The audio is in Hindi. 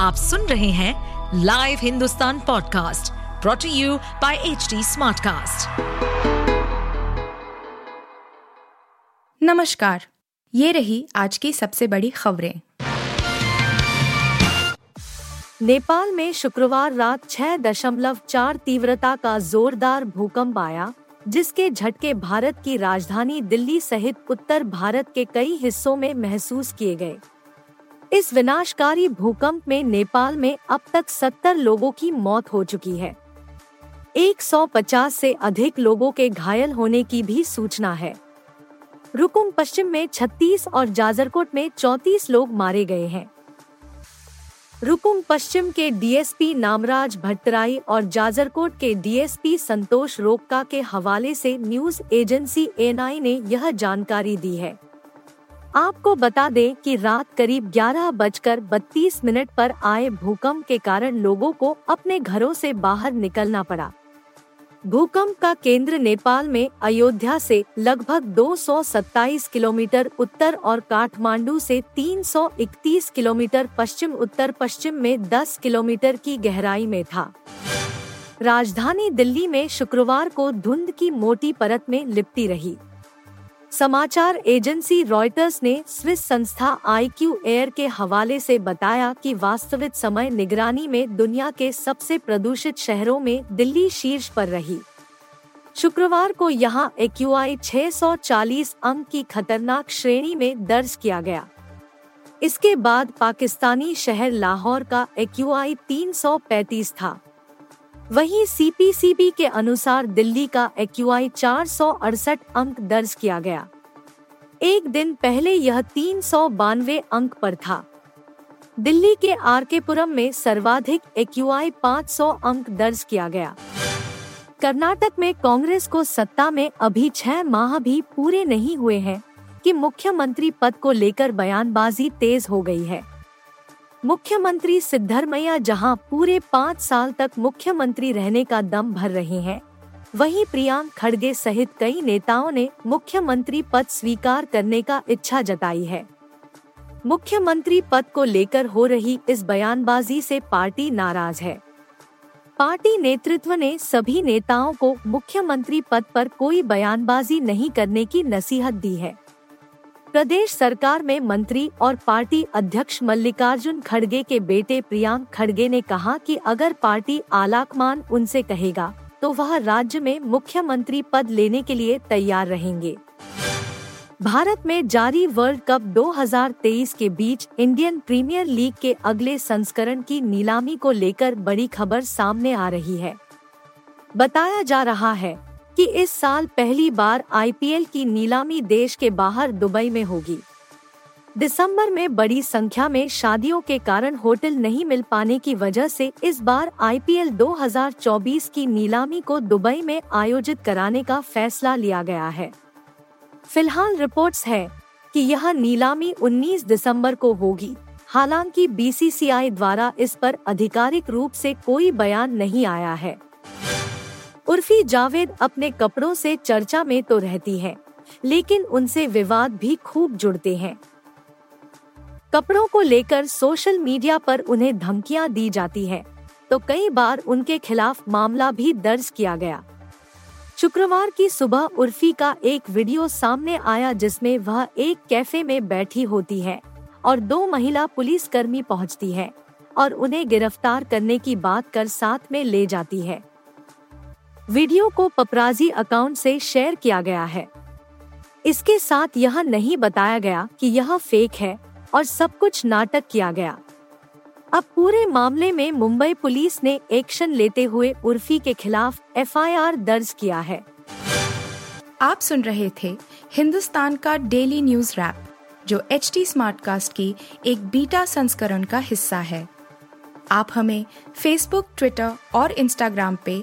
आप सुन रहे हैं live Hindustan podcast brought to you by H Smartcast. नमस्कार, ये रही आज की सबसे बड़ी खबरें नेपाल में शुक्रवार रात छह दशमलव चार तीव्रता का जोरदार भूकंप आया, जिसके झटके भारत की राजधानी दिल्ली सहित उत्तर भारत के कई हिस्सों में महसूस किए गए इस विनाशकारी भूकंप में नेपाल में अब तक 70 लोगों की मौत हो चुकी है। 150 से अधिक लोगों के घायल होने की भी सूचना है। रुकुम पश्चिम में 36 और जाजरकोट में 34 लोग मारे गए हैं। रुकुम पश्चिम के डीएसपी नामराज भट्टराई और जाजरकोट के डीएसपी संतोष रोक्का के हवाले से न्यूज़ एजेंसी एनआई ने यह जानकारी दी है। आपको बता दें कि रात करीब ग्यारह बजकर बत्तीस मिनट पर आए भूकंप के कारण लोगों को अपने घरों से बाहर निकलना पड़ा। भूकंप का केंद्र नेपाल में अयोध्या से लगभग 227 किलोमीटर उत्तर और काठमांडू से 331 किलोमीटर पश्चिम उत्तर पश्चिम में 10 किलोमीटर की गहराई में था। राजधानी दिल्ली में शुक्रवार को धुंध की मोटी परत में लिपटी रही। समाचार एजेंसी रॉयटर्स ने स्विस संस्था आई क्यू एयर के हवाले से बताया कि वास्तविक समय निगरानी में दुनिया के सबसे प्रदूषित शहरों में दिल्ली शीर्ष पर रही। शुक्रवार को यहाँ एक्यूआई 640 अंक की खतरनाक श्रेणी में दर्ज किया गया। इसके बाद पाकिस्तानी शहर लाहौर का एक्यूआई 335 था। वहीं सीपीसीबी के अनुसार दिल्ली का एक्यूआई चार अंक दर्ज किया गया। एक दिन पहले यह तीन सौ बानवे अंक पर था। दिल्ली के आर के पुरम में सर्वाधिक एक्यूआई 500 अंक दर्ज किया गया। कर्नाटक में कांग्रेस को सत्ता में अभी छह माह भी पूरे नहीं हुए हैं कि मुख्यमंत्री पद को लेकर बयानबाजी तेज हो गई है। मुख्यमंत्री सिद्धरमैया जहाँ पूरे पाँच साल तक मुख्यमंत्री रहने का दम भर रहे हैं, वहीं प्रियांक खड़गे सहित कई नेताओं ने मुख्यमंत्री पद स्वीकार करने का इच्छा जताई है। मुख्यमंत्री पद को लेकर हो रही इस बयानबाजी से पार्टी नाराज़ है। पार्टी नेतृत्व ने सभी नेताओं को मुख्यमंत्री पद पर कोई बयानबाजी नहीं करने की नसीहत दी है। प्रदेश सरकार में मंत्री और पार्टी अध्यक्ष मल्लिकार्जुन खड़गे के बेटे प्रियांक खड़गे ने कहा कि अगर पार्टी आलाकमान उनसे कहेगा तो वह राज्य में मुख्यमंत्री पद लेने के लिए तैयार रहेंगे। भारत में जारी वर्ल्ड कप 2023 के बीच इंडियन प्रीमियर लीग के अगले संस्करण की नीलामी को लेकर बड़ी खबर सामने आ रही है। बताया जा रहा है कि इस साल पहली बार आईपीएल की नीलामी देश के बाहर दुबई में होगी। दिसंबर में बड़ी संख्या में शादियों के कारण होटल नहीं मिल पाने की वजह से इस बार आईपीएल 2024 की नीलामी को दुबई में आयोजित कराने का फैसला लिया गया है। फ़िलहाल रिपोर्ट्स है कि यह नीलामी 19 दिसंबर को होगी। हालाँकि बीसीसीआई द्वारा इस पर आधिकारिक रूप से कोई बयान नहीं आया है। उर्फी जावेद अपने कपड़ों से चर्चा में तो रहती है, लेकिन उनसे विवाद भी खूब जुड़ते हैं। कपड़ों को लेकर सोशल मीडिया पर उन्हें धमकियाँ दी जाती है तो कई बार उनके खिलाफ मामला भी दर्ज किया गया। शुक्रवार की सुबह उर्फी का एक वीडियो सामने आया जिसमें वह एक कैफ़े में बैठी होती है और दो महिला पुलिस कर्मी पहुँचती है और उन्हें गिरफ़्तार करने की बात कर साथ में ले जाती है। वीडियो को पपराजी अकाउंट से शेयर किया गया है। इसके साथ यह नहीं बताया गया कि यह फेक है और सब कुछ नाटक किया गया। अब पूरे मामले में मुंबई पुलिस ने एक्शन लेते हुए उर्फी के खिलाफ एफआईआर दर्ज किया है। आप सुन रहे थे हिंदुस्तान का डेली न्यूज़ रैप, जो एच टी स्मार्ट कास्ट की एक बीटा संस्करण का हिस्सा है। आप हमें फेसबुक ट्विटर और इंस्टाग्राम पे